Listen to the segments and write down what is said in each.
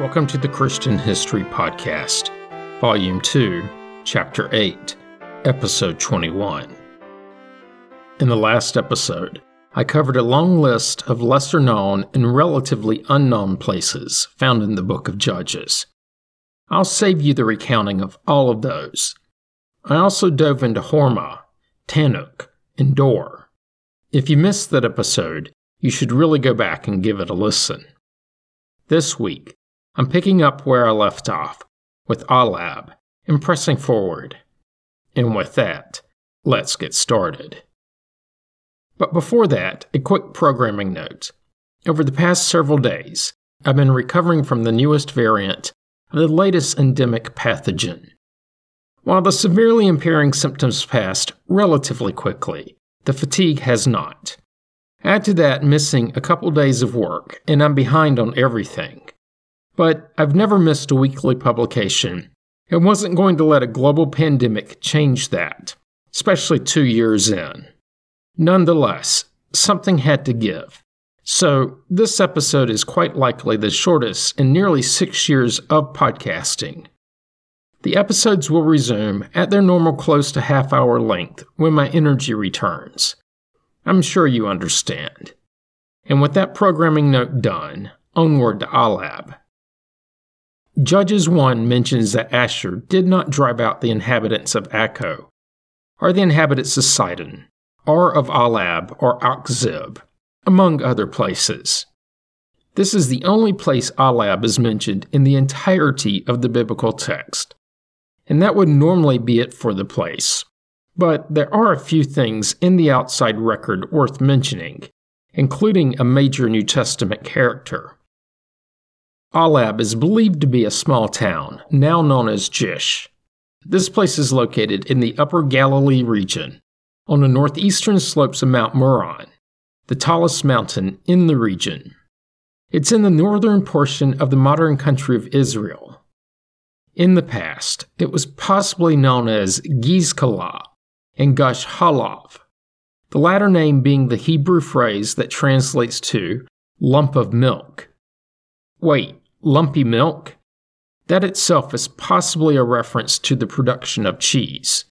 Welcome to the Christian History Podcast, Volume 2, Chapter 8, Episode 21. In the last episode, I covered a long list of lesser known and relatively unknown places found in the book of Judges. I'll save you the recounting of all of those. I also dove into Hormah, Taanach, and Dor. If you missed that episode, you should really go back and give it a listen. This week, I'm picking up where I left off, with Ahlab, and pressing forward. And with that, let's get started. But before that, a quick programming note. Over the past several days, I've been recovering from the newest variant of the latest endemic pathogen. While the severely impairing symptoms passed relatively quickly, the fatigue has not. Add to that missing a couple days of work, and I'm behind on everything. But I've never missed a weekly publication and wasn't going to let a global pandemic change that, especially two years in. Nonetheless, something had to give. So, this episode is quite likely the shortest in nearly six years of podcasting. The episodes will resume at their normal close to half hour length when my energy returns. I'm sure you understand. And with that programming note done, onward to Ahlab. Judges 1 mentions that Asher did not drive out the inhabitants of Akko, or the inhabitants of Sidon, or of Ahlab or Achzib, among other places. This is the only place Ahlab is mentioned in the entirety of the biblical text, and that would normally be it for the place. But there are a few things in the outside record worth mentioning, including a major New Testament character. Ahlab is believed to be a small town, now known as Jish. This place is located in the Upper Galilee region, on the northeastern slopes of Mount Meron, the tallest mountain in the region. It's in the northern portion of the modern country of Israel. In the past, it was possibly known as Giscala and Gush Halav, the latter name being the Hebrew phrase that translates to lump of milk. Wait, lumpy milk? That itself is possibly a reference to the production of cheese.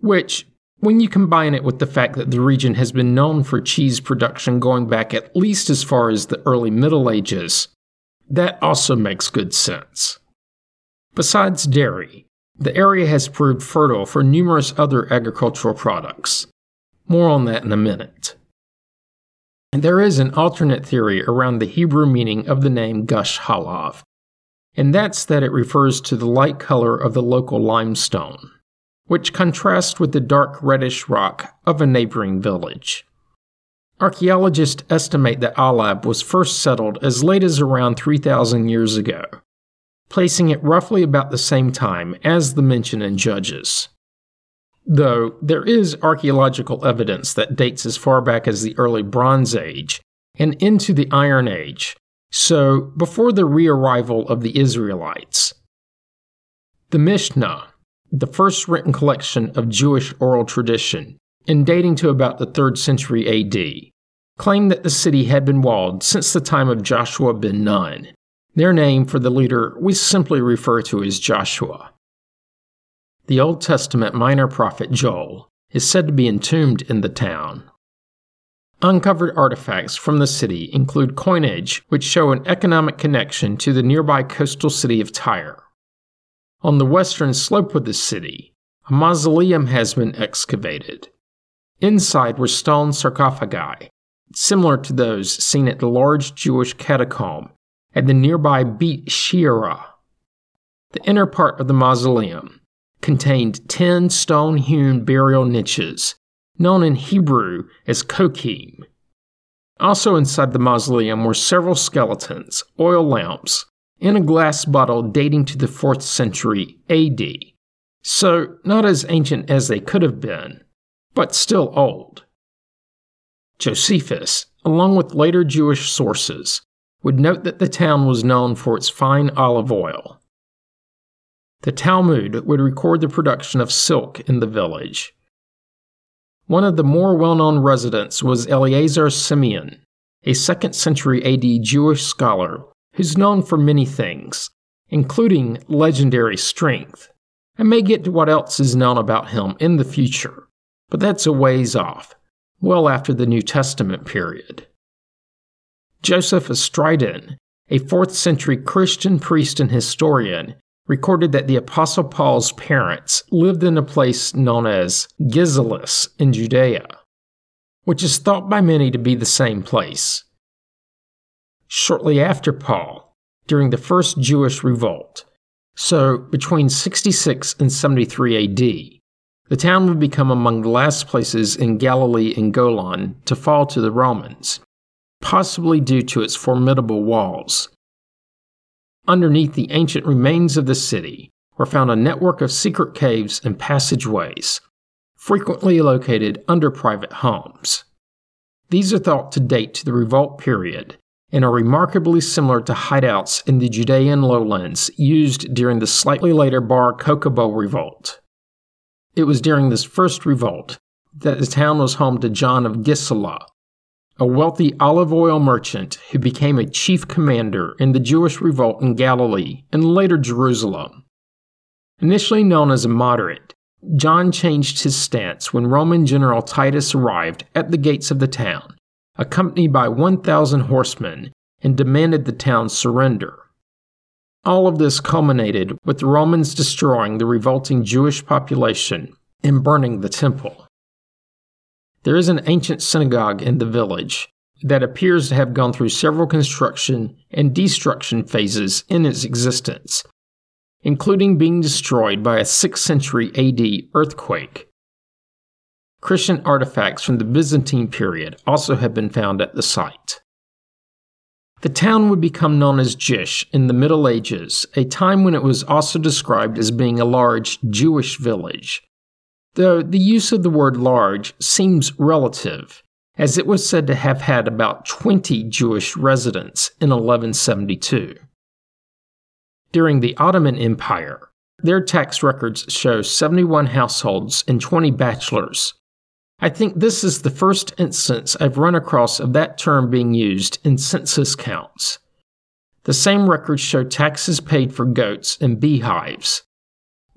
Which, when you combine it with the fact that the region has been known for cheese production going back at least as far as the early Middle Ages, that also makes good sense. Besides dairy, the area has proved fertile for numerous other agricultural products. More on that in a minute. There is an alternate theory around the Hebrew meaning of the name Gush Halav, and that's that it refers to the light color of the local limestone, which contrasts with the dark reddish rock of a neighboring village. Archaeologists estimate that Ahlab was first settled as late as around 3,000 years ago, placing it roughly about the same time as the mention in Judges though there is archaeological evidence that dates as far back as the early Bronze Age and into the Iron Age, so before the re arrival of the Israelites. The Mishnah, the first written collection of Jewish oral tradition, and dating to about the 3rd century AD, claimed that the city had been walled since the time of Joshua ben Nun, their name for the leader we simply refer to as Joshua. The Old Testament minor prophet Joel is said to be entombed in the town. Uncovered artifacts from the city include coinage which show an economic connection to the nearby coastal city of Tyre. On the western slope of the city, a mausoleum has been excavated. Inside were stone sarcophagi, similar to those seen at the large Jewish catacomb at the nearby Beit She'arim. The inner part of the mausoleum, contained 10 stone hewn burial niches, known in Hebrew as kokhim. Also inside the mausoleum were several skeletons, oil lamps, and a glass bottle dating to the 4th century AD. So, not as ancient as they could have been, but still old. Josephus, along with later Jewish sources, would note that the town was known for its fine olive oil, the Talmud would record the production of silk in the village. One of the more well known residents was Eleazar Simeon, a 2nd century AD Jewish scholar who's known for many things, including legendary strength. I may get to what else is known about him in the future, but that's a ways off, well after the New Testament period. Joseph of a 4th century Christian priest and historian, recorded that the Apostle Paul's parents lived in a place known as Gislis in Judea, which is thought by many to be the same place. Shortly after Paul, during the first Jewish revolt, so between 66 and 73 AD, the town would become among the last places in Galilee and Golan to fall to the Romans, possibly due to its formidable walls. Underneath the ancient remains of the city were found a network of secret caves and passageways, frequently located under private homes. These are thought to date to the revolt period and are remarkably similar to hideouts in the Judean lowlands used during the slightly later Bar Kokhba revolt. It was during this first revolt that the town was home to John of Giscala, a wealthy olive oil merchant who became a chief commander in the Jewish revolt in Galilee and later Jerusalem. Initially known as a moderate, John changed his stance when Roman General Titus arrived at the gates of the town, accompanied by 1,000 horsemen, and demanded the town's surrender. All of this culminated with the Romans destroying the revolting Jewish population and burning the temple. There is an ancient synagogue in the village that appears to have gone through several construction and destruction phases in its existence, including being destroyed by a 6th century AD earthquake. Christian artifacts from the Byzantine period also have been found at the site. The town would become known as Jish in the Middle Ages, a time when it was also described as being a large Jewish village though the use of the word large seems relative, as it was said to have had about 20 Jewish residents in 1172. During the Ottoman Empire, their tax records show 71 households and 20 bachelors. I think this is the first instance I've run across of that term being used in census counts. The same records show taxes paid for goats and beehives,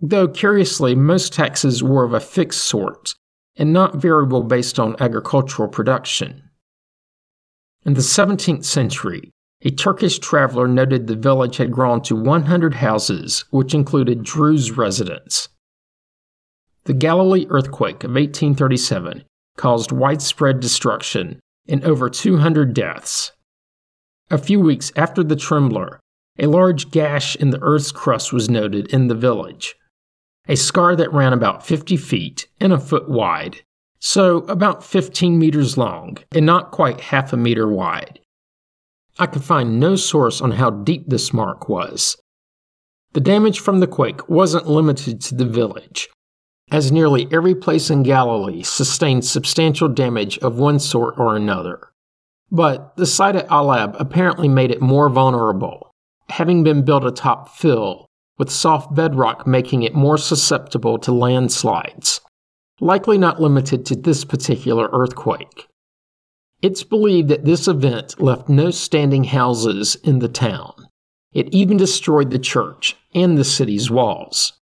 Though curiously, most taxes were of a fixed sort and not variable based on agricultural production. In the 17th century, a Turkish traveler noted the village had grown to 100 houses, which included Druze residents. The Galilee earthquake of 1837 caused widespread destruction and over 200 deaths. A few weeks after the trembler, a large gash in the earth's crust was noted in the village, a scar that ran about 50 feet and a foot wide, so about 15 meters long and not quite half a meter wide. I could find no source on how deep this mark was. The damage from the quake wasn't limited to the village, as nearly every place in Galilee sustained substantial damage of one sort or another. But the site at Ahlab apparently made it more vulnerable, having been built atop fill with soft bedrock making it more susceptible to landslides, likely not limited to this particular earthquake. It's believed that this event left no standing houses in the town. It even destroyed the church and the city's walls.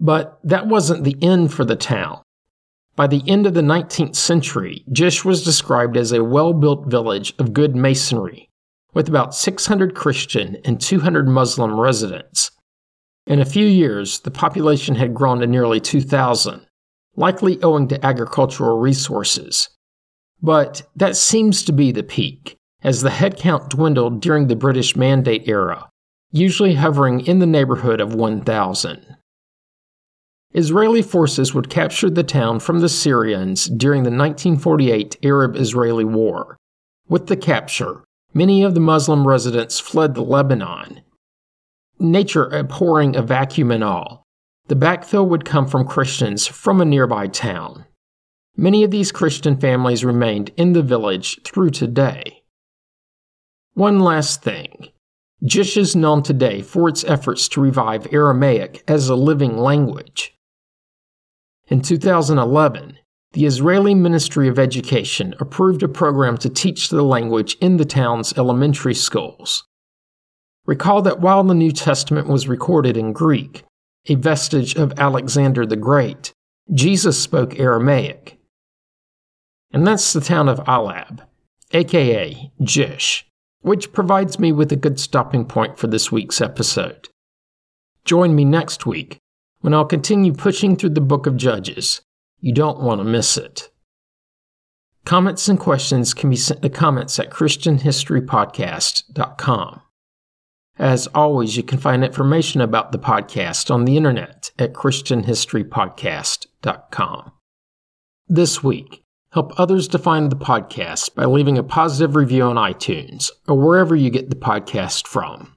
But that wasn't the end for the town. By the end of the 19th century, Jish was described as a well built village of good masonry, with about 600 Christian and 200 Muslim residents. In a few years, the population had grown to nearly 2,000, likely owing to agricultural resources. But that seems to be the peak, as the headcount dwindled during the British Mandate era, usually hovering in the neighborhood of 1,000. Israeli forces would capture the town from the Syrians during the 1948 Arab Israeli War. With the capture, Many of the Muslim residents fled to Lebanon, nature abhorring a vacuum and all. The backfill would come from Christians from a nearby town. Many of these Christian families remained in the village through today. One last thing. Jish is known today for its efforts to revive Aramaic as a living language. In 2011, the Israeli Ministry of Education approved a program to teach the language in the town's elementary schools. Recall that while the New Testament was recorded in Greek, a vestige of Alexander the Great, Jesus spoke Aramaic. And that's the town of Ahlab, aka Jish, which provides me with a good stopping point for this week's episode. Join me next week when I'll continue pushing through the book of Judges. You don't want to miss it. Comments and questions can be sent to comments at ChristianHistoryPodcast.com. As always, you can find information about the podcast on the internet at ChristianHistoryPodcast.com. This week, help others to find the podcast by leaving a positive review on iTunes or wherever you get the podcast from.